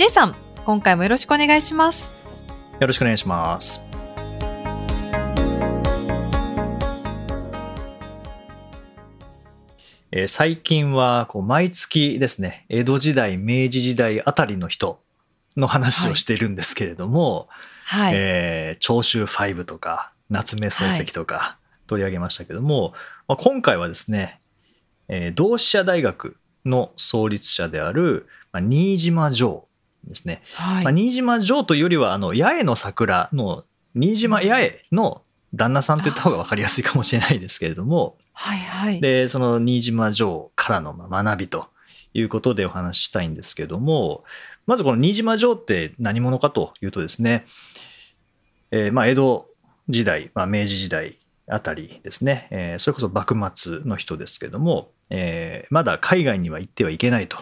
J さん、今回もよろしくお願いします。よろしくお願いしますえー最近はこう毎月ですね江戸時代明治時代あたりの人の話をしているんですけれども、はい。えー長州5とか夏目漱石とか取り上げましたけども、まあ、今回はですね、えー同志社大学の創立者である、まあ、新島城ですね、はい。まあ、新島城というよりはあの八重の桜の新島八重の旦那さんと言った方が分かりやすいかもしれないですけれどもはい。はい。でその新島城からのまあ学びということでお話ししたいんですけどもまずこの新島城って何者かというとですね、えーまあ江戸時代、まあ、明治時代あたりですね、えーそれこそ幕末の人ですけども、えーまだ海外には行ってはいけないと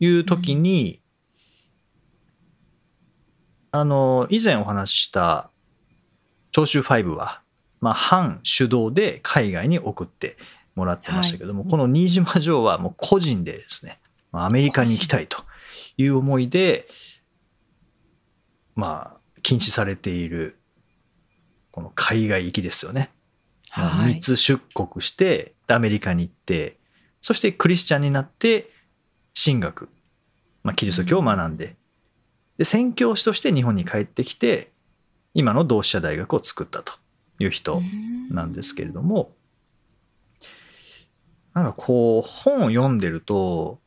いう時に、あの以前お話しした長州5は、まあ、反主導で海外に送ってもらってましたけども、はいこの新島城はもう個人でですねまあアメリカに行きたいという思いでまあ禁止されているこの海外行きですよね。まあはい。密出国してでアメリカに行ってそしてクリスチャンになって神学、まあ、キリスト教を学んでで宣教師として日本に帰ってきて今の同志社大学を作ったという人なんですけれどもなんかこう本を読んでると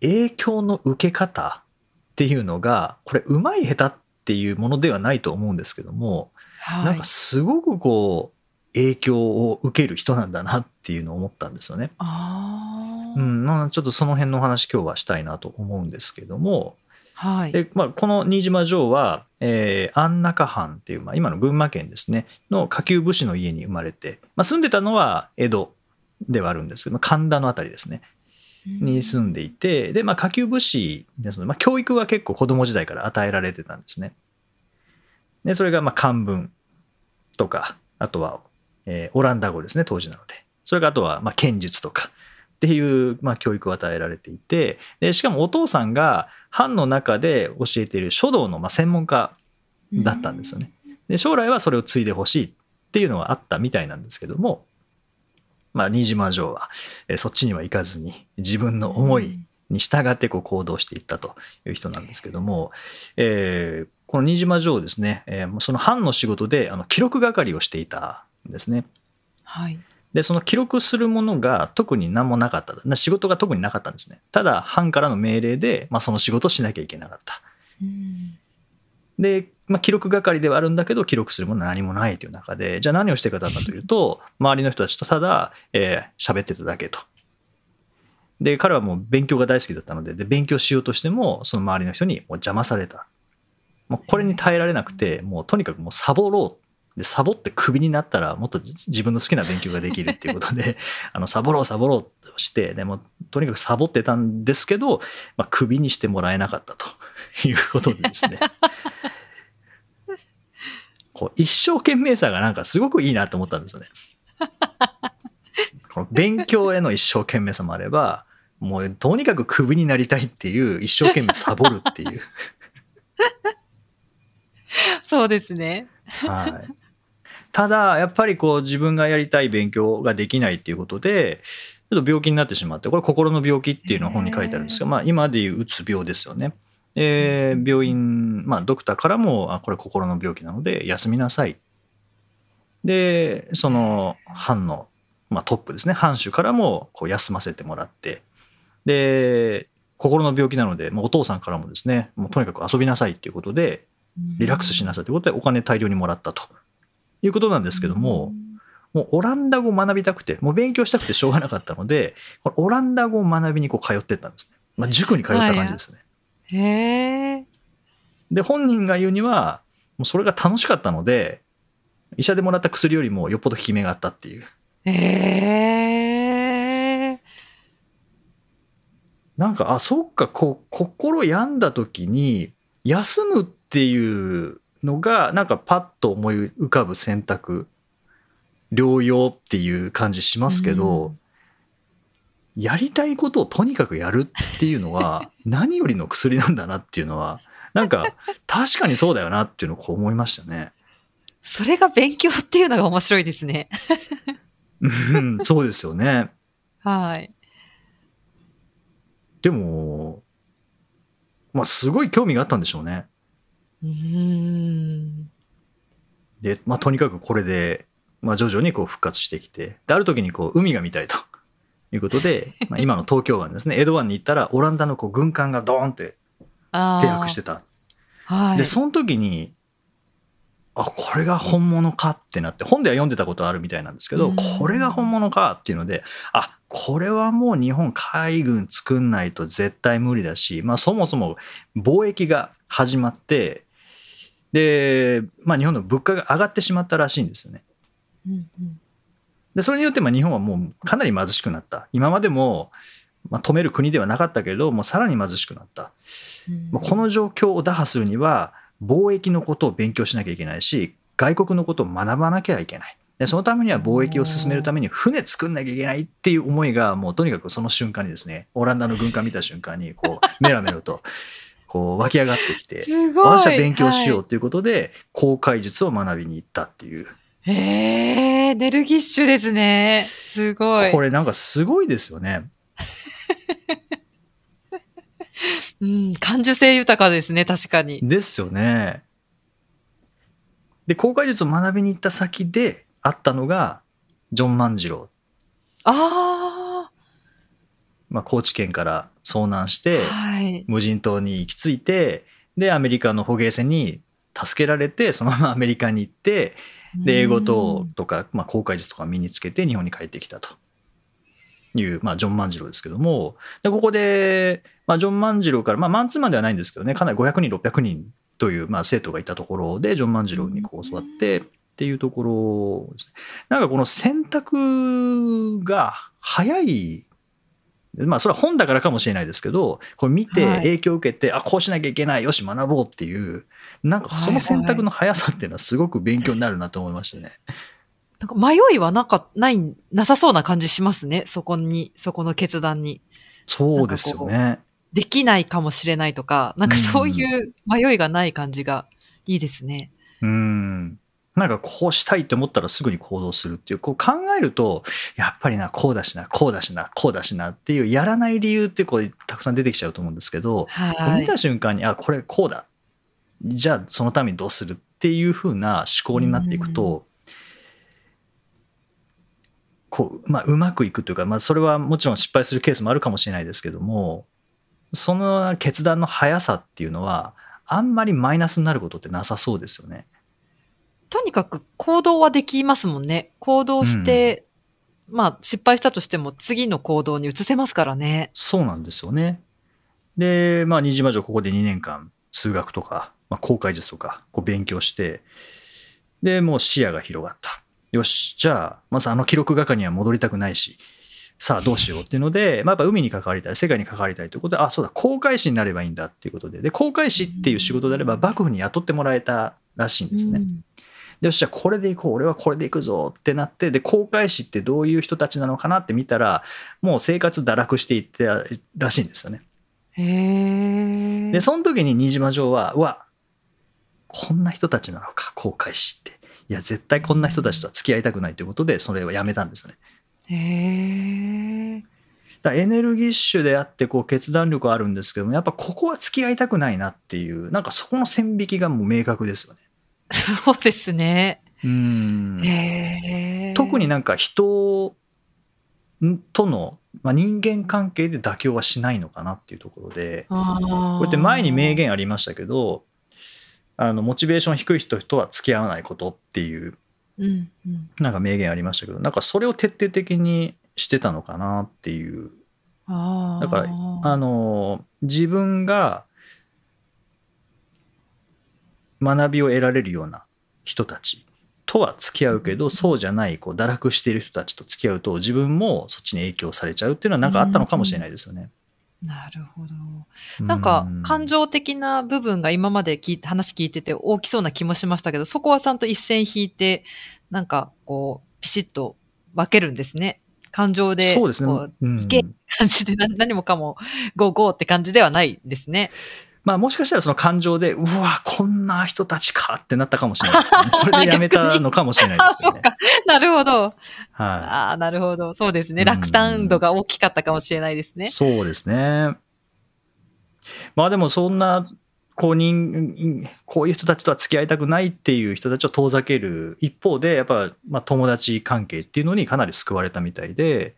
影響の受け方っていうのがこれうまい下手っていうものではないと思うんですけどもはい。なんかすごくこう影響を受ける人なんだなっていうのを思ったんですよね。うん、まあちょっとその辺のお話今日はしたいなと思うんですけども、はい。でまあ、この新島城は、えー安中藩っていう、まあ、今の群馬県ですねの下級武士の家に生まれて、まあ、住んでたのは江戸ではあるんですけど神田の辺りですねに住んでいてで、まあ、下級武士ですので、まあ、教育は結構子供時代から与えられてたんですね。でそれがまあ漢文とかあとは、えーオランダ語ですね当時なのでそれからあとはまあ剣術とかっていうまあ教育を与えられていてでしかもお父さんが藩の中で教えている書道のま専門家だったんですよね。で将来はそれを継いでほしいっていうのはあったみたいなんですけども、まあ、新島城はえそっちには行かずに自分の思いに従ってこう行動していったという人なんですけども、えーこの新島城ですね、えーその藩の仕事であの記録係をしていたんですね。はい。でその記録するものが特に何もなかった。な仕事が特になかったんですね。ただ藩からの命令で、まあ、その仕事をしなきゃいけなかった。うん。で、まあ、記録係ではあるんだけど記録するものは何もないという中でじゃあ何をしていたかというと周りの人たちとただ喋、えー喋ってただけと。で彼はもう勉強が大好きだったのでで勉強しようとしてもその周りの人にもう邪魔された。もうこれに耐えられなくてもうとにかくもうサボろうでサボってクビになったらもっと自自分の好きな勉強ができるっていうことで あのサボろうサボろうとしてでもとにかくサボってたんですけど、まあ、クビにしてもらえなかったということでですね こう一生懸命さがなんかすごくいいなと思ったんですよね。この勉強への一生懸命さもあればもうとにかくクビになりたいっていう一生懸命サボるっていう。そうですね。はい、ただやっぱりこう自分がやりたい勉強ができないっていうことでちょっと病気になってしまってこれ心の病気っていうのは本に書いてあるんですが、まあ、今でいううつ病ですよね。で病院、まあ、ドクターからもあこれ心の病気なので休みなさい。でその藩の、まあ、トップですね。藩主からもこう休ませてもらって。で心の病気なので、もうお父さんからもですねもうとにかく遊びなさいっていうことでリラックスしなさいということでお金大量にもらったということなんですけども、もうオランダ語を学びたくて、もう勉強したくてしょうがなかったので、このオランダ語を学びにこう通ってったんですね。まあ、塾に通った感じですね。へえ。で本人が言うにはもうそれが楽しかったので医者でもらった薬よりもよっぽど効き目があったっていうへえ。なんかあそっかこう心病んだ時に休むっていうのがなんかパッと思い浮かぶ選択療養っていう感じしますけど、うんやりたいことをとにかくやるっていうのは 何よりの薬なんだなっていうのはなんか確かにそうだよなっていうのをこう思いましたね。それが勉強っていうのが面白いですね。うんそうですよね。はい。でも、まあ、すごい興味があったんでしょうね。うーん。で、まあ、とにかくこれで、まあ、徐々にこう復活してきて、である時にこう海が見たいと いうことで、まあ、今の東京湾ですね、江戸湾に行ったら、オランダのこう軍艦がドーンってあ停泊してた。はい。で、その時に、あ、これが本物かってなって、本では読んでたことあるみたいなんですけど、うんこれが本物かっていうので、あ、これはもう日本海軍作んないと絶対無理だし、まあそもそも貿易が始まって、で、まあ日本の物価が上がってしまったらしいんですよね。うんうんで、それによってまあ日本はもうかなり貧しくなった。今までも、まあ、止める国ではなかったけれど、もうさらに貧しくなった。うんまあこの状況を打破するには貿易のことを勉強しなきゃいけないし外国のことを学ばなきゃいけないでそのためには貿易を進めるために船作んなきゃいけないっていう思いがもうとにかくその瞬間にですねオランダの軍艦見た瞬間にこうメラメラとこう湧き上がってきてすごい。私は勉強しようはということで航海術を学びに行ったっていうい。へえ、ネルギッシュですね。すごい。これなんかすごいですよね。うん、感受性豊かですね、確かに。ですよね。で航海術を学びに行った先であったのがジョン万次郎あまあ、高知県から遭難しあ、てはい。無人島に行き着いてでアメリカの捕鯨船に助けられてそのままアメリカに行ってで英語ととか、まあ、航海術とか身につけて日本に帰ってきたと。いう、まあ、ジョン万次郎ですけどもでここで、まあ、ジョン万次郎から、まあ、マンツーマンではないんですけどねかなり500人600人という、まあ、生徒がいたところでジョン万次郎にこう教わってっていうところですね。なんかこの選択が早いまあそれは本だからかもしれないですけどこれ見てはい影響を受けて、あこうしなきゃいけないよし学ぼうっていうなんかその選択の速さっていうのはすごく勉強になるなと思いましたね。なんか迷いはなか、ない、なさそうな感じしますね。そこに、そこの決断に。そうですよね。できないかもしれないとか、なんかそういう迷いがない感じがいいですね。うん。なんかこうしたいって思ったらすぐに行動するっていう、こう考えると、やっぱりな、こうだしな、こうだしな、こうだしなっていう、やらない理由ってこうたくさん出てきちゃうと思うんですけど。見た瞬間に、あ、これこうだ。じゃあそのためにどうするっていう風な思考になっていくと、こう、まあ、うまくいくというか、まあ、それはもちろん失敗するケースもあるかもしれないですけども、その決断の速さっていうのは、あんまりマイナスになることってなさそうですよね。とにかく行動はできますもんね。行動して、まあ失敗したとしても次の行動に移せますからね。そうなんですよね。で、まあ、新島城ここで2年間、数学とか、まあ、航海術とか、こう勉強して、で、もう視野が広がった。よし、じゃあ、まずあの記録係には戻りたくないし、さあどうしようっていうので、まあ、やっぱ海に関わりたい、世界に関わりたいということで、あ、そうだ、航海士になればいいんだっていうことで、で、航海士っていう仕事であれば、幕府に雇ってもらえたらしいんですね。うんでよしじゃあこれでいこう俺はこれでいくぞってなってで航海士ってどういう人たちなのかなって見たらもう生活堕落していったらしいんですよね。へえ。でその時に新島城はうわこんな人たちなのか航海士っていや絶対こんな人たちとは付き合いたくないということでそれはやめたんですよね。へえ。だエネルギッシュであってこう決断力はあるんですけどもやっぱここは付き合いたくないなっていうなんかそこの線引きがもう明確ですよね。そうですね。うん。特になんか人との、まあ、人間関係で妥協はしないのかなっていうところでこうやって前に名言ありましたけどあのモチベーション低い人とは付き合わないことっていううんうん。なんか名言ありましたけどなんかそれを徹底的にしてたのかなっていう。だからあの自分が学びを得られるような人たちとは付き合うけどそうじゃないこう堕落している人たちと付き合うと自分もそっちに影響されちゃうっていうのはなんかあったのかもしれないですよね。なるほど。なんか、感情的な部分が今まで聞い話聞いてて大きそうな気もしましたけど、そこはちゃんと一線引いて、なんか、こう、ピシッと分けるんですね。感情で、そうですね。うん、いけ感じで何もかも、ゴーゴーって感じではないですね。まあもしかしたらその感情で、うわ、こんな人たちかってなったかもしれないですね。それでやめたのかもしれないですね。あ、そうか。なるほど。はい。ああ、なるほど。そうですね。落胆度が大きかったかもしれないですね。そうですね。まあでもそんな、こう人、こういう人たちとは付き合いたくないっていう人たちを遠ざける一方で、やっぱ、まあ、友達関係っていうのにかなり救われたみたいで、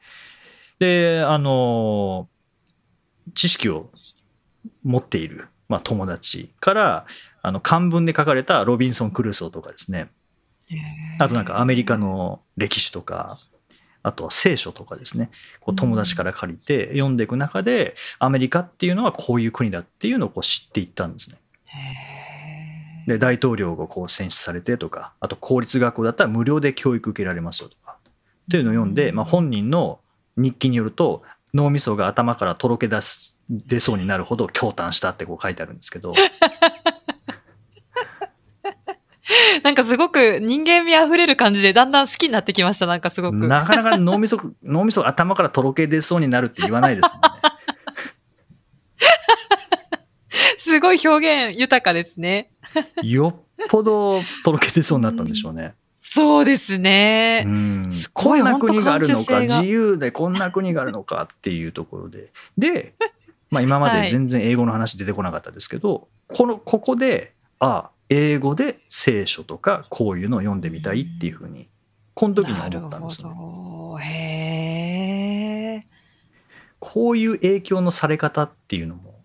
で、あの、知識を持っているまあ、友達からあの漢文で書かれたロビンソン・クルーソーとかですね。あとなんかアメリカの歴史とかあとは聖書とかですね。こう友達から借りて読んでいく中でアメリカっていうのはこういう国だっていうのをこう知っていったんですね。で大統領がこう選出されてとかあと公立学校だったら無料で教育受けられますよとかっていうのを読んで、まあ、本人の日記によると脳みそが頭からとろけ出す出そうになるほど驚嘆したってこう書いてあるんですけど。なんかすごく人間味あふれる感じでだんだん好きになってきました、なんかすごく。なかなか脳みそ、脳みそ頭からとろけ出そうになるって言わないですね。すごい表現豊かですね。よっぽどとろけ出そうになったんでしょうね。そうですね。うん、こんな国があるのか、自由でこんな国があるのかっていうところで。で、まあ、今まで全然英語の話出てこなかったですけど、はい、このここで、ああ、英語で聖書とかこういうのを読んでみたいっていうふうに、この時に思ったんですよね。へえ。こういう影響のされ方っていうのも、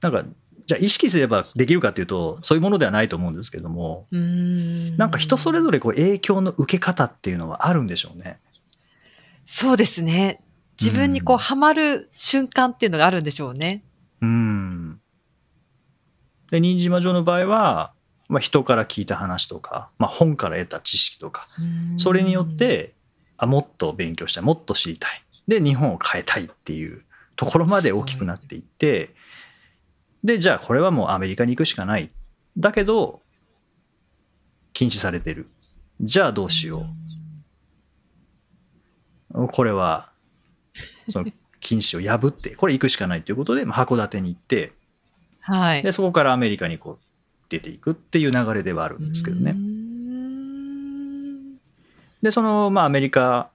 なんかじゃあ意識すればできるかというとそういうものではないと思うんですけどもなんか人それぞれこう影響の受け方っていうのはあるんでしょうね。そうですね。自分にこうハマる瞬間っていうのがあるんでしょうね。うん。で新島城の場合は、まあ、人から聞いた話とか、まあ、本から得た知識とかそれによってあもっと勉強したいもっと知りたいで日本を変えたいっていうところまで大きくなっていってで、じゃあこれはもうアメリカに行くしかない。だけど、禁止されてる。じゃあどうしよう。これは、その禁止を破って、これ行くしかないということで、函館に行って、はい、でそこからアメリカにこう出ていくっていう流れではあるんですけどね。で、その、まあ、アメリカ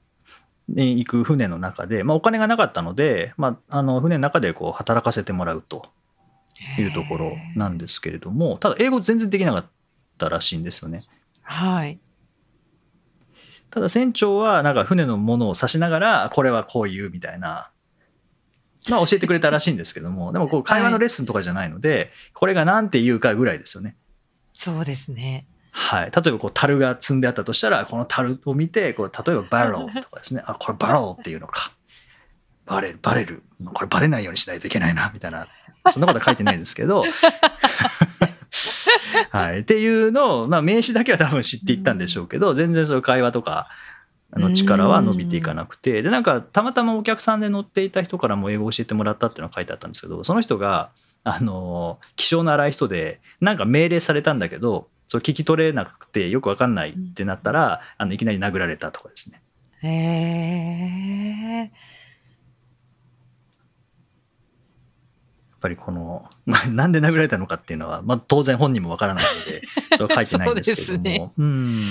に行く船の中で、まあ、お金がなかったので、まあ、あの船の中でこう働かせてもらうというところなんですけれどもただ英語全然できなかったらしいんですよね。はいただ船長はなんか船のものを指しながらこれはこういうみたいな。まあ教えてくれたらしいんですけども。でもこう会話のレッスンとかじゃないので、はい、これが何て言うかぐらいですよね。そうですね。はい、例えばこう樽が積んであったとしたらこの樽を見てこう例えばバローとかですね。あこれバローっていうのか。バレるバレる。これバレないようにしないといけないなみたいな。そんなことは書いてないですけど はい、っていうのを、まあ、名詞だけは多分知っていったんでしょうけど全然そういう会話とかの力は伸びていかなくて。でなんかたまたまお客さんで乗っていた人からも英語を教えてもらったっていうのが書いてあったんですけどその人があの気性の荒い人でなんか命令されたんだけどそう聞き取れなくてよく分かんないってなったら、あのいきなり殴られたとかですね。へーぱりこの、まあ、なんで殴られたのかっていうのは、まあ、当然本人もわからないので、それは書いてないんですけども。ね、うん。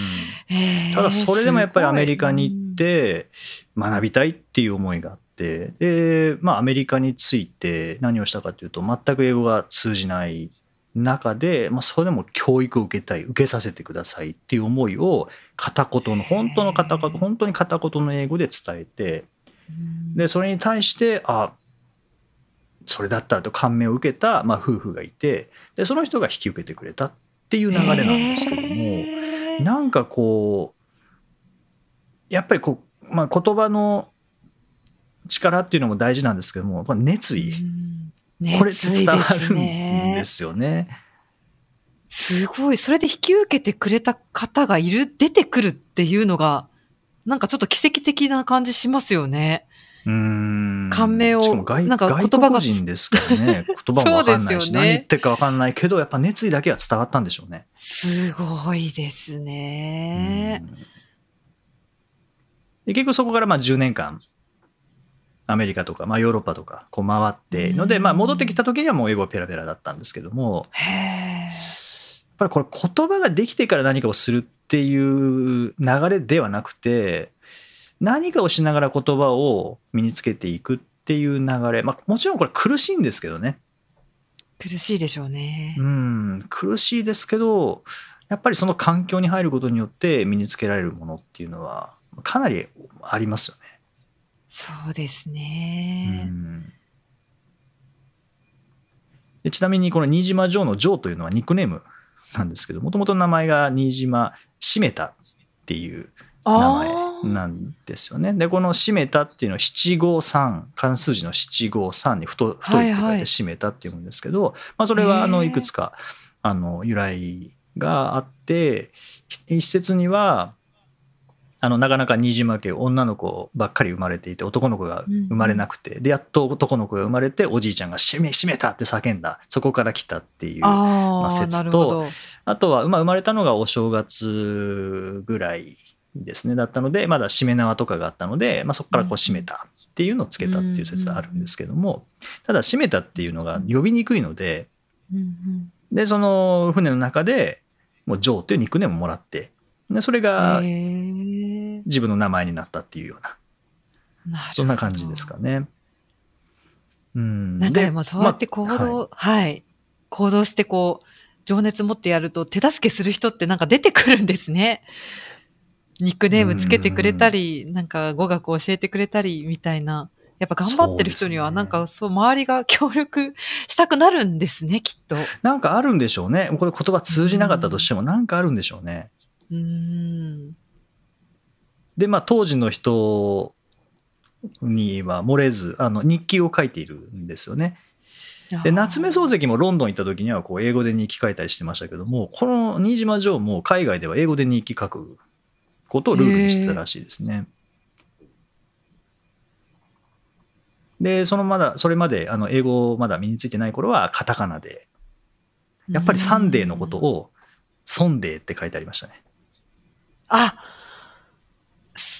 ただ、それでもやっぱりアメリカに行って学びたいっていう思いがあって、で、まあ、アメリカについて何をしたかというと、全く英語が通じない中で、まあ、それでも教育を受けたい、受けさせてくださいっていう思いを片言の、本当の片言、本当に片言の英語で伝えて、で、それに対して、あ、それだったらと感銘を受けた、まあ、夫婦がいてでその人が引き受けてくれたっていう流れなんですけども、えー、なんかこうやっぱりこう、まあ、言葉の力っていうのも大事なんですけども熱意、これって伝わるんですよね。すごい。それで引き受けてくれた方がいる、出てくるっていうのが、なんかちょっと奇跡的な感じしますよね。うーん感銘をなんか言葉が外国人ですからね 言葉もわかんないし、ね何言ってるかわかんないけどやっぱ熱意だけは伝わったんでしょうね。すごいですね。うんで結局そこからまあ10年間アメリカとか、まあ、ヨーロッパとかこう回ってので、うんまあ、戻ってきた時にはもう英語ペラペラだったんですけども。やっぱりこれ言葉ができてから何かをするっていう流れではなくて何かをしながら言葉を身につけていくっていう流れ、まあ、もちろんこれ苦しいんですけどね苦しいでしょうね。うん苦しいですけどやっぱりその環境に入ることによって身につけられるものっていうのはかなりありますよね。そうですうね。んでちなみにこの新島城の城というのはニックネームなんですけどもともと名前が新島しめたっていう名あ前なんですよね。でこのしめたっていうのは七五三漢数字の七五三に太太いって書はいはいいてしめたっていうんですけど、まあ、それはあのいくつかあの由来があって一説にはあのなかなか新島家女の子ばっかり生まれていて男の子が生まれなくて、でやっと男の子が生まれておじいちゃんが「しめしめた!」って叫んだそこから来たっていうあまああ、説と。あとは、まあ、生まれたのがお正月ぐらいですね。だったのでまだしめ縄とかがあったので、まあ、そこからこう締めたっていうのをつけたっていう説があるんですけどもただ締めたっていうのが呼びにくいのででその船の中でもうジョーっていうニックネームをもらってでそれが自分の名前になったっていうようなそんな感じですかね。うん、なんかでもそうやって行まあ動、はい、行動してこう、情熱持ってやると手助けする人ってなんか出てくるんですね。ニックネームつけてくれたり、なんか語学教えてくれたりみたいな。やっぱ頑張ってる人にはなんかそう周りが協力したくなるんですね、きっと。なんかあるんでしょうねこれ言葉通じなかったとしてもなんかあるんでしょうね。うーん。でまあ当時の人には漏れずあの日記を書いているんですよね。で夏目漱石もロンドン行った時にはこう英語で日記書いたりしてましたけどもこの新島城も海外では英語で日記書くことをルールにしてたらしいですね。でそのまだそれまであの英語まだ身についてない頃はカタカナでやっぱりサンデーのことを。をソンデーって書いてありましたね。あ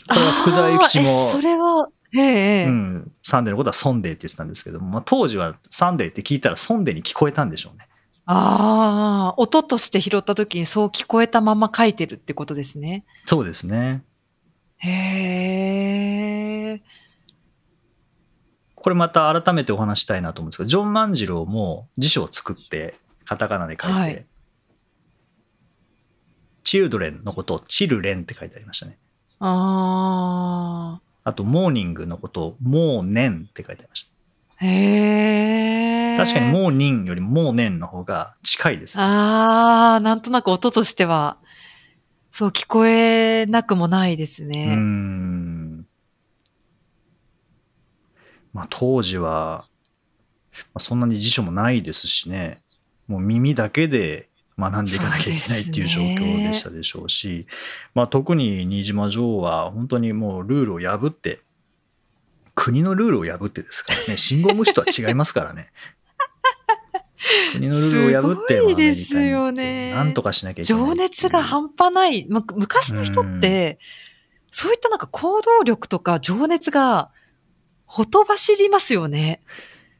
これは福沢諭吉もそれは、ええええうん、 Sunday のことはソンデーって言ってたんですけども、まあ、当時は Sunday って聞いたらソンデーに聞こえたんでしょうね。ああ、音として拾った時にそう聞こえたまま書いてるってことですね。そうですね。へえ。これまた改めてお話したいなと思うんですけど、ジョン万次郎も辞書を作って、カタカナで書いて、はいチルドレンのことをチルレンって書いてありましたね。ああと、モーニングのことをモーネンって書いてありましあ。へえ。た。確かにモーニンよりモーネンの方が近いです、ね。ああ、なんとなく音としては、そう聞こえなくもないですね。ん。まあ、当時は、まあ、そんなに辞書もないですしね、もう耳だけで学んでいかなきゃいけないっていう状況でしたでしょうし、まあ、特に新島女王は本当にもうルールを破って、国のルールを破ってですからね、信号無視とは違いますからね。国のルールを破って、すごいですよねなんとかしなきゃいけない。情熱が半端ない。ま昔の人って、そういったなんか行動力とか情熱が、ほとばしりますよね。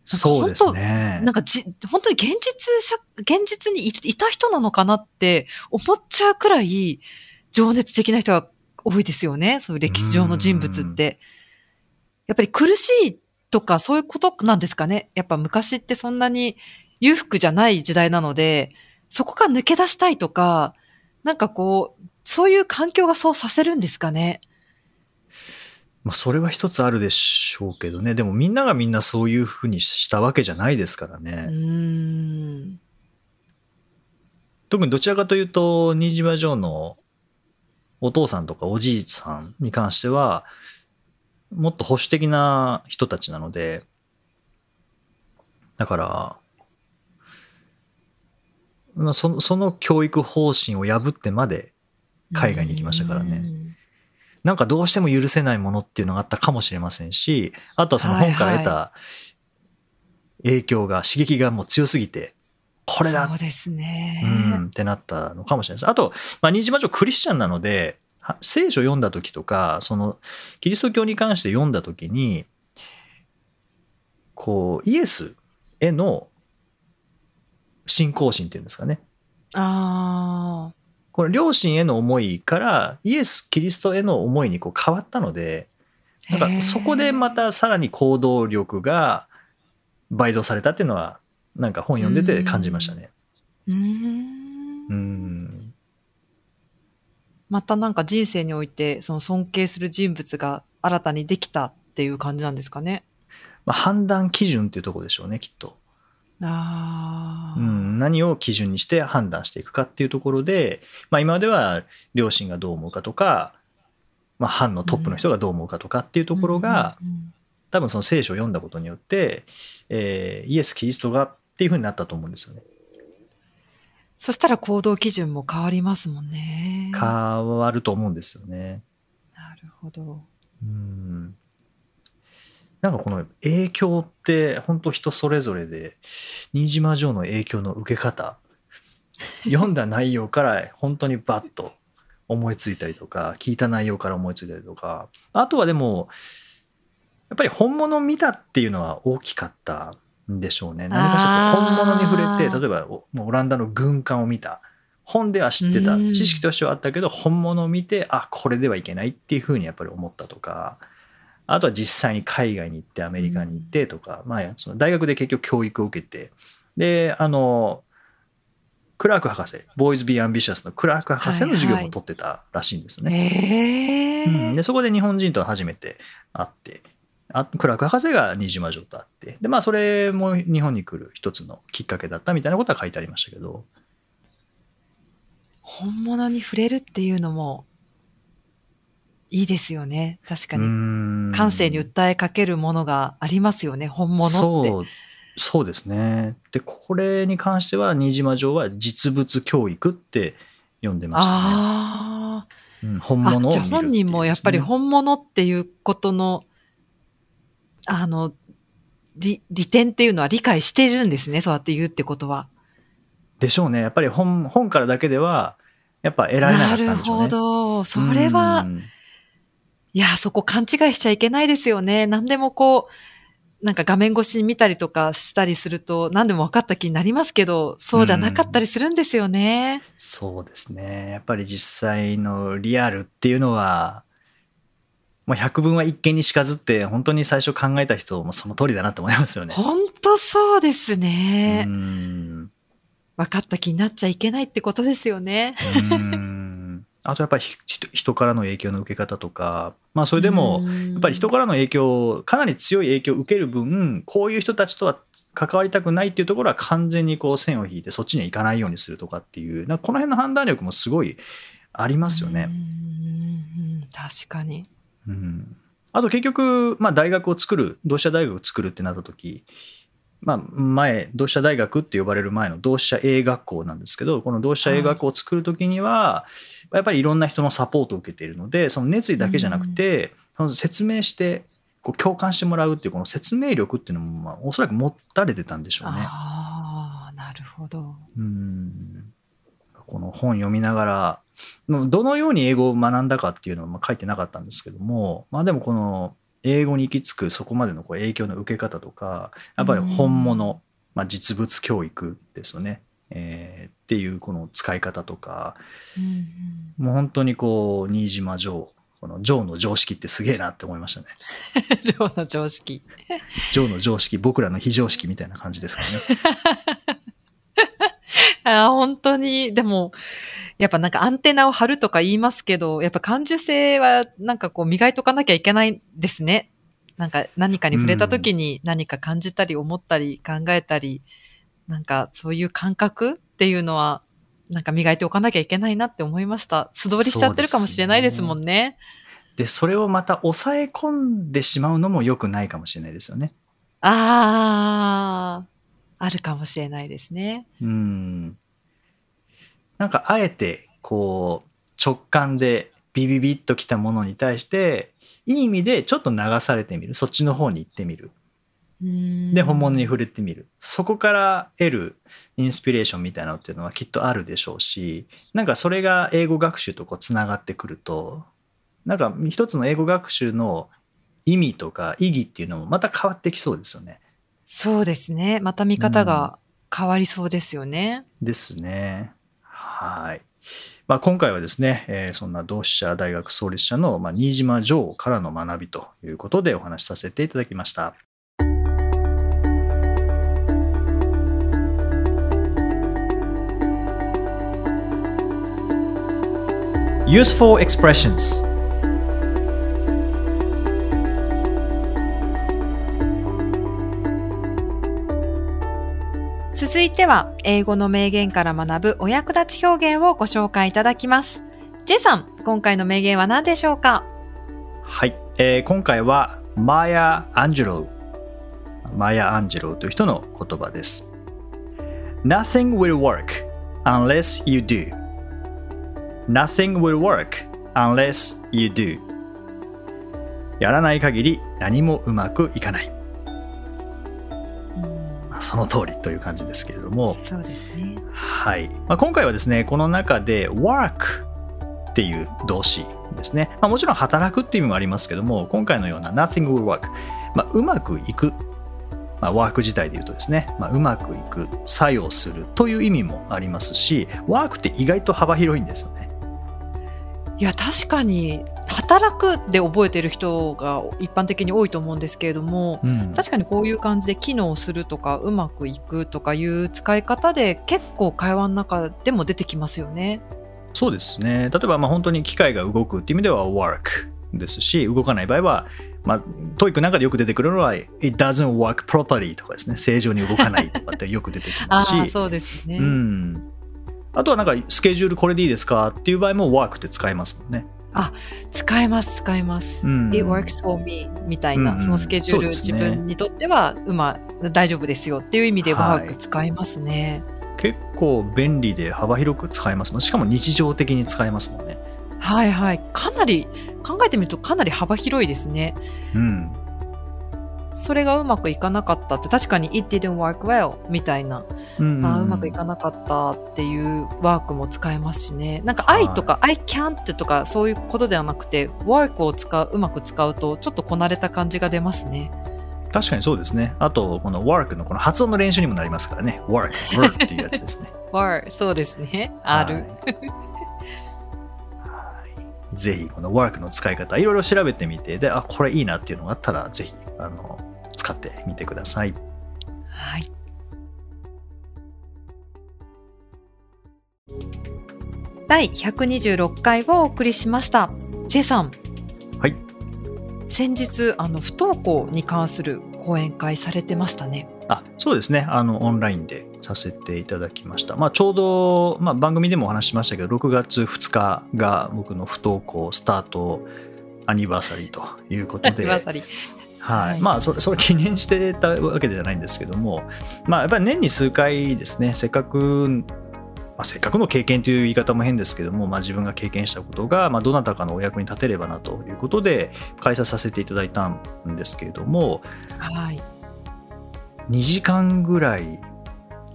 そうですね。なんかじ、本当に現実社、現実にいいた人なのかなって思っちゃうくらい、情熱的な人が多いですよね。そういう歴史上の人物って。やっぱり苦しいとかそういうことなんですかね。やっぱ昔ってそんなに裕福じゃない時代なので、そこから抜け出したいとか、なんかこう、そういう環境がそうさせるんですかね？まあ、それは一つあるでしょうけどね。でもみんながみんなそういうふうにしたわけじゃないですからうね。ーん。特にどちらかというと、新島城のお父さんとかおじいさんに関しては、もっと保守的な人たちなので、だから、まあそのその教育方針を破ってまで海外に行きましたからねうんなんかどうしても許せないものっていうのがあったかもしれませんし、あとはその本から得た影響が、刺激がもう強すぎて、これだそうですね。うんってなったのかもしれないです。あと、まあ、新島町クリスチャンなので、は聖書読んだ時とか、そのキリスト教に関して読んだ時に、こう、イエスへの信仰心っていうんですかね。あこれ両親への思いからイエス・キリストへの思いにこう変わったので、あ。なんかそこでまたさらに行動力が倍増されたっていうのは、なんか本読んでて感じましたね。うん。またなんか人生において、その尊敬する人物が新たにできたっていう感じなんですかね。まあ、判断基準っていうところでしょうね、きっと。ああ。うん、何を基準にして判断していくかっていうところで、まあ、今までは両親がどう思うかとか、まあ、班のトップの人がどう思うかとかっていうところが、多分その聖書を読んだことによって、えーイエス・キリストがっていうふうになったと思うんですよね。そしたら行動基準も変わりますもんね。変わると思うんですよね。なるほど。うんなんかこの影響って本当人それぞれで新島城の影響の受け方読んだ内容から本当にバッと思いついたりとか聞いた内容から思いついたりとかあとはでもやっぱり本物を見たっていうのは大きかったんでしょうね。何かしら本物に触れて例えばおオランダの軍艦を見た。本では知ってたうん。知識としてはあったけど本物を見てあこれではいけないっていうふうにやっぱり思ったとかあとは実際に海外に行ってアメリカに行ってとか、まあ、その大学で結局教育を受けてであのクラーク博士ボーイズ・ビー・アンビシャスのクラーク博士の授業も取ってたらしいんですね。ええうん、でそこで日本人と初めて会ってあクラーク博士が新島城と会ってでまあそれも日本に来る一つのきっかけだったみたいなことは書いてありましたけど。本物に触れるっていうのもいいですよね。確かに。に感性に訴えかけるものがありますよね。本物って。そうそうですねでこれに関しては新島城は実物教育って呼んでましたね、あうん、本物を見るじゃあ本人もやっぱり本物っていうことの、あの、利利点っていうのは理解してるんですね。そうやって言うってことは。でしょうねやっぱり本本からだけではやっぱ得られなかなるったんでしょうねほど。それは、うんいや、そこ勘違いしちゃいけないですよね。何でもこう、なんか画面越しに見たりとかしたりすると何でも分かった気になりますけど、そうじゃなかったりするんですよね。そうですね。やっぱり実際のリアルっていうのは、もう百分は一見にしかずって、本当に最初考えた人もその通りだなと思いますよね。本当そうですね。うん分かった気になっちゃいけないってことですよね。うんあとやっぱり人人からの影響の受け方とか、まあそれでも、やっぱり人からの影響、かなり強い影響を受ける分、こういう人たちとは関わりたくないっていうところは完全にこう線を引いて、そっちには行かないようにするとかっていう、なこの辺の判断力もすごいありますよね。確かに。うん、あと結局、まあ、大学を作る同志社大学を作るってなった時、まあ、前同志社大学って呼ばれる前の同志社英学校なんですけどこの同志社英学校を作る時には、やっぱりいろんな人のサポートを受けているのでその熱意だけじゃなくて、その説明してこう共感してもらうっていうこの説明力っていうのも、まあ、おそらく持たれてたんでしょうね。ああ、なるほど。うんこの本読みながら、どのように英語を学んだかっていうのはまあ書いてなかったんですけども、まあ、でもこの英語に行き着くそこまでのこう影響の受け方とか、やっぱり本物、まあ、実物教育ですよね、えーっていうこの使い方とか、うんうんもう本当にこう、新島城、この城の常識ってすげえなって思いましたね。情の常識。城の常識、僕らの非常識みたいな感じですからね。あー本当に、でも、やっぱなんかアンテナを張るとか言いますけど、やっぱ感受性はなんかこう磨いとかなきゃいけないですね。なんか何かに触れた時に何か感じたり思ったり考えたり、なんかそういう感覚っていうのは、なんか磨いておかなきゃいけないなって思いました。素通りしちゃってるかもしれないですもんね。で、それをまた抑え込んでしまうのも良くないかもしれないですよね。ああ、あるかもしれないですね。うん。なんかあえてこう直感でビビビッときたものに対していい意味でちょっと流されてみるそっちの方に行ってみるで本物に触れてみるそこから得るインスピレーションみたいなのっていうのはきっとあるでしょうしなんかそれが英語学習とこうつながってくるとなんか一つの英語学習の意味とか意義っていうのもまた変わってきそうですよね。そうですね。また見方が変わりそうですよね。うん、ですね。はい。まあ、今回はですね、えー、そんな同志社大学創立者の、まあ、新島城からの学びということでお話しさせていただきました。Useful expressions 続いては、英語の名言から学ぶお役立ち表現をご紹介いただきます。ジェさん、今回の名言は何でしょうか？はい、えー、今回はマヤ・アンジェロマヤ・アンジェロという人の言葉です。Nothing will work unless you do. Nothing will work unless you do. やらない限り何もうまくいかない。その通りという感じですけれども。そうですね、はい。まあ、今回はですねこの中で work っていう動詞ですね、まあ、もちろん働くっていう意味もありますけども今回のような nothing will work、まあ、うまくいく。まあ、ワーク自体で言うとですね、まあ、うまくいく作用するという意味もありますしワークって意外と幅広いんですよ。ね。いや確かに働くで覚えてる人が一般的に多いと思うんですけれども、うん、確かにこういう感じで機能するとかうまくいくとかいう使い方で結構会話の中でも出てきますよね。そうですね。例えばまあ本当に機械が動くっていう意味では work ですし動かない場合は、まあ、 TOEIC なんかでよく出てくるのは It doesn't work properly とかですね。正常に動かないとかってよく出てきますし。そうですね、うん、あとはなんかスケジュールこれでいいですかっていう場合も work って使いますもんね。あ使えます使えます、うん、It works for me みたいな、うん、そのスケジュール、ね、自分にとってはうま大丈夫ですよっていう意味で work 使いますね、はい、結構便利で幅広く使えますしかも日常的に使えますもんね。はいはい。かなり考えてみるとかなり幅広いですね。うんそれがうまくいかなかったって確かに It didn't work well みたいな、うんあうまくいかなかったっていうワークも使えますしね。なんか I とか I can't とかそういうことではなくて work を使ううまく使うとちょっとこなれた感じが出ますね。確かにそうですね。あとこの work のこの発音の練習にもなりますからね。work work っていうやつですね。work そうですね。ある、ぜひこの work の使い方いろいろ調べてみてであこれいいなっていうのがあったらぜひあの使ってみてください。はい。第126回をお送りしました。ジェさん。はい。先日あの不登校に関する講演会されてましたね。あそうですねあのオンラインでさせていただきました、まあ、ちょうど、まあ、番組でもお話ししましたけど6月2日が僕の不登校スタートアニバーサリーということではい、まあそれ それ記念してたわけじゃないんですけども、まあ、やっぱり年に数回ですねせっかく、まあ、せっかくの経験という言い方も変ですけども、まあ、自分が経験したことが、まあ、どなたかのお役に立てればなということで開催させていただいたんですけれども、はい、2時間ぐらい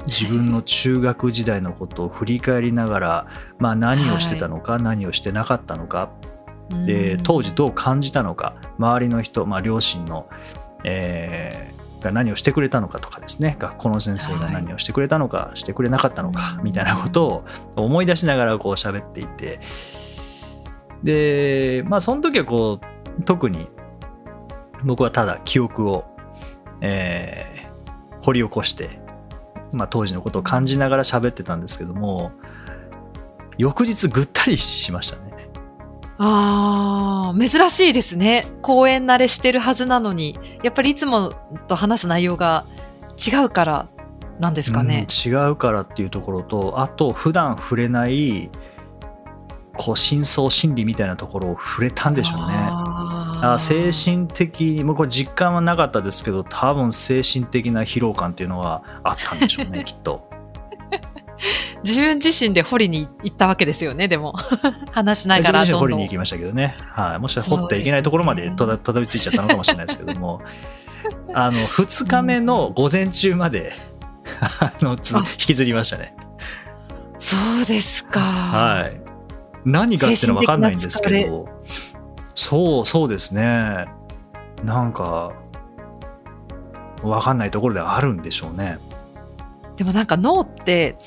自分の中学時代のことを振り返りながら、まあ、何をしてたのか、はい、何をしてなかったのかで当時どう感じたのか周りの人、まあ、両親の、えー、が何をしてくれたのかとかですね。学校の先生が何をしてくれたのか、はい、してくれなかったのかみたいなことを思い出しながらこう喋っていて。でまあその時はこう特に僕はただ記憶を、えー、掘り起こして、まあ、当時のことを感じながら喋ってたんですけども翌日ぐったりしましたね。ああ、珍しいですね。公演慣れしてるはずなのに、やっぱりいつもと話す内容が違うからなんですかね。うん、違うからっていうところと、あと普段触れないこう深層心理みたいなところを触れたんでしょうね。あ精神的にもうこれ実感はなかったですけど多分精神的な疲労感っていうのはあったんでしょうね きっと。自分自身で掘りに行ったわけですよね、でも。話しながら自分自身どんどん。掘りに行きましたけどね。はい。もしかしたら掘っていけないところまでたどり着いちゃったのかもしれないですけども。あの、2日目の午前中まで、あの、つあ引きずりましたね。そうですか。はい。何がっていうのは分かんないんですけど、そう、そうですね。なんか、分かんないところではあるんでしょうね。でもなんか脳って、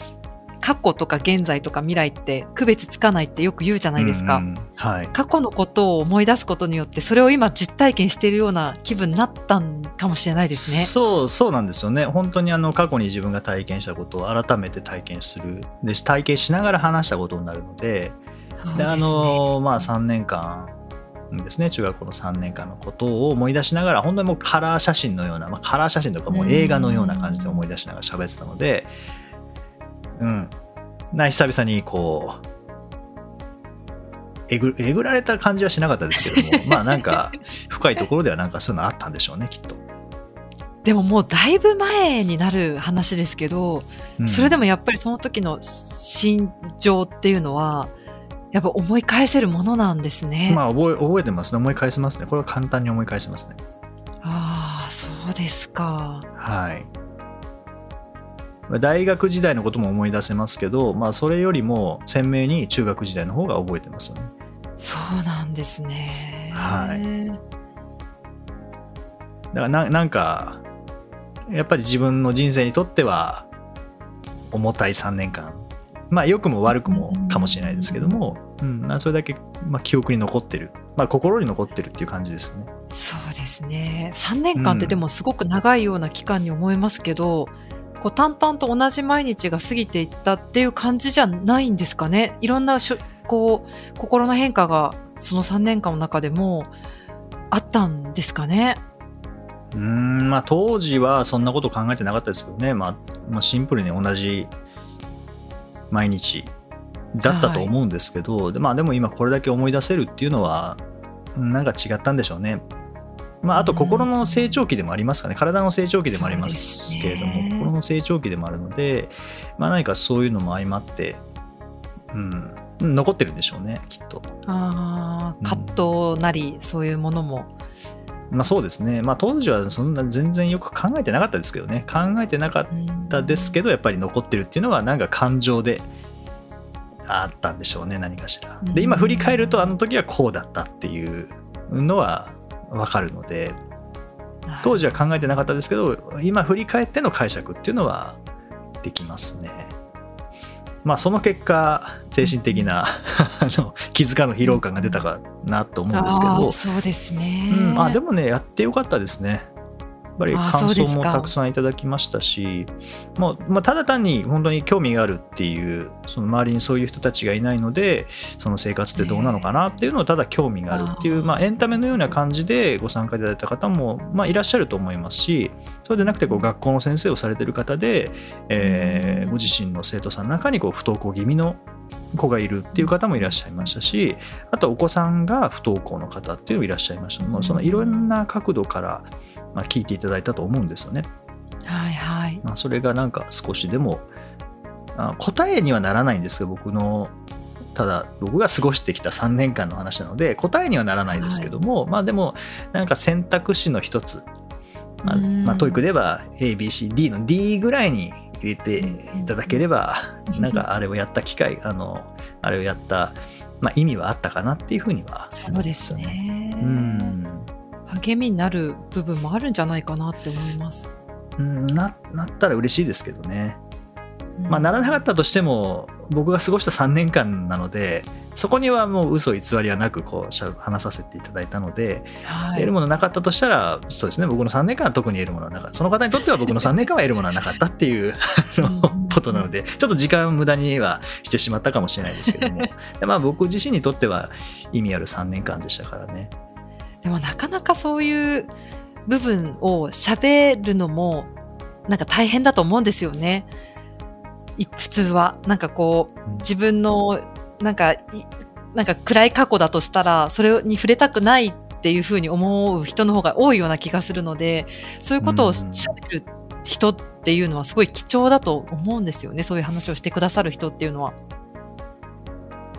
過去とか現在とか未来って区別つかないってよく言うじゃないですか。はい。過去のことを思い出すことによって、それを今実体験しているような気分になったんかもしれないですね。そうそうなんですよね本当にあの過去に自分が体験したことを改めて体験するで体験しながら話したことになるのでであ。のまあ3年間ですね中学校の3年間のことを思い出しながら本当にもうカラー写真のような、まあ、カラー写真とかもう映画のような感じで思い出しながら喋ってたのでうんな久々にこうえぐえぐられた感じはしなかったですけども まあなんか深いところではなんかそういうのあったんでしょうねきっと。でももうだいぶ前になる話ですけど、うんそれでもやっぱりその時の心情っていうのは、やっぱ思い返せるものなんですね。まあ覚え覚えてますね思い返せますねこれは簡単に思い返せますねああ、そうですか。はいまあ大学時代のことも思い出せますけど、まあ、それよりも鮮明に中学時代の方が覚えてますよね。そうなんですね。はい。だからななんかやっぱり自分の人生にとっては重たい3年間。まあ良くも悪くもかもしれないですけども、うん、まあそれだけ、まあ、記憶に残ってる、まあ、心に残ってるっていう感じですね。そうですね。3年間ってでもすごく長いような期間に思いますけど、こう淡々と同じ毎日が過ぎていったっていう感じじゃないんですかね。いろんなしょこう心の変化がその3年間の中でもあったんですかね。うーんまあ当時はそんなこと考えてなかったですけどね、まあ、まあシンプルに同じ毎日だったと思うんですけど、でまあ、でも今これだけ思い出せるっていうのはうんなんか違ったんでしょうね。まあ、あと心の成長期でもありますかね、体の成長期でもありますけれども、ね。心の成長期でもあるので、まあ、何かそういうのも相まって、うん、残ってるんでしょうね、きっと。ああ、葛藤なり、そういうものも。まあそうですね、まあ、当時はそんな全然よく考えてなかったですけどね、考えてなかったですけど、やっぱり残ってるっていうのは、なんか感情であったんでしょうね、何かしら。で、今振り返ると、あの時はこうだったっていうのは分かるので、当時は考えてなかったですけど、今振り返っての解釈っていうのはできますね。まあその結果、精神的な あの気づかぬ疲労感が出たかなと思うんですけど。そうですね。うん、あでもねやってよかったですねぱりあ感想もたくさんいただきましたしもう、まあ、ただ単に本当に興味があるっていうその周りにそういう人たちがいないのでその生活ってどうなのかなっていうのをただ興味があるっていう、まあ、エンタメのような感じでご参加いただいた方も、まあ、いらっしゃると思いますしそうでなくてこう学校の先生をされてる方で、えーうん。ご自身の生徒さんの中にこう不登校気味の子がいるっていう方もいらっしゃいましたしあとお子さんが不登校の方っていうのもいらっしゃいました。もうそのいろんな角度からまあ聞いていただいたと思うんですよね。はいはい。まあ、それがなんか少しでもあ答えにはならないんですけど僕のただ僕が過ごしてきた3年間の話なので答えにはならないですけども、まあでもなんか選択肢の一つ、まあうんまあ、 TOEIC では ABCD の D ぐらいに入れていただければなんかあれをやった機会あのあれをやった、まあ、意味はあったかなっていうふうにはそうですね。うん励みになる部分もあるんじゃないかなって思います。うんななったら嬉しいですけどね。まあ、ならなかったとしても僕が過ごした3年間なのでそこにはもう嘘偽りはなくこうしゃ話させていただいたので、はい、得るものなかったとしたらそうですね僕の3年間は特に得るものはなかったその方にとっては僕の3年間は得るものはなかったっていう あのうんことなのでちょっと時間を無駄にはしてしまったかもしれないですけどもで、まあ、僕自身にとっては意味ある3年間でしたからね。でもなかなかそういう部分を喋るのもなんか大変だと思うんですよね。い普通は。なんかこう、うん自分の、なんか、いなんか暗い過去だとしたら、それに触れたくないっていうふうに思う人の方が多いような気がするので、そういうことをうん喋る人っっていうのはすごい貴重だと思うんですよね。そういう話をしてくださる人っていうのは。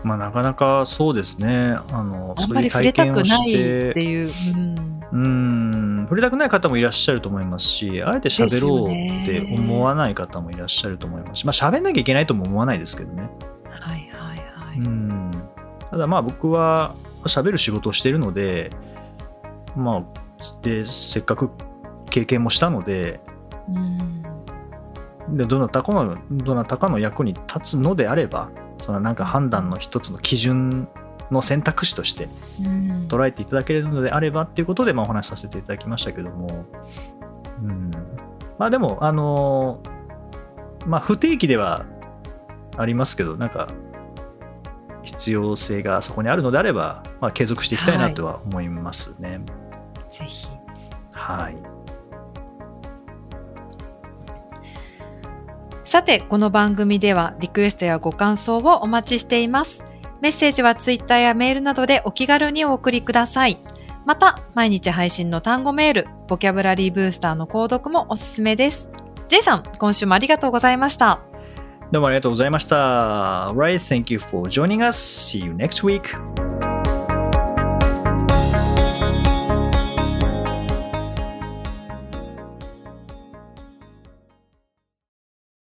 まあ、なかなかそうですね。あの、あんまり触れたくないってういう。うんうん、触れたくない方もいらっしゃると思いますし、あえて喋ろうって思わない方もいらっしゃると思いますし、まあ、喋んなきゃいけないとも思わないですけどね。はいはいはい。うん。ただまあ僕は喋る仕事をしているので、まあ、で、せっかく経験もしたので、うんでどなたかのどなたかの役に立つのであればそのなんか判断の一つの基準の選択肢としてうん。捉えていただけるのであればっていうことでまあお話しさせていただきましたけども、うん、まあでもあのまあ不定期ではありますけどなんか必要性がそこにあるのであれば、まあ、継続していきたいなとは思いますね。ぜひ。はい、さて、この番組ではリクエストやご感想をお待ちしています。メッセージはツイッターやメールなどでお気軽にお送りください。また、毎日配信の単語メール、ボキャブラリーブースターの購読もおすすめです。J さん、今週もありがとうございました。どうもありがとうございました。Right, thank you for joining us. See you next week.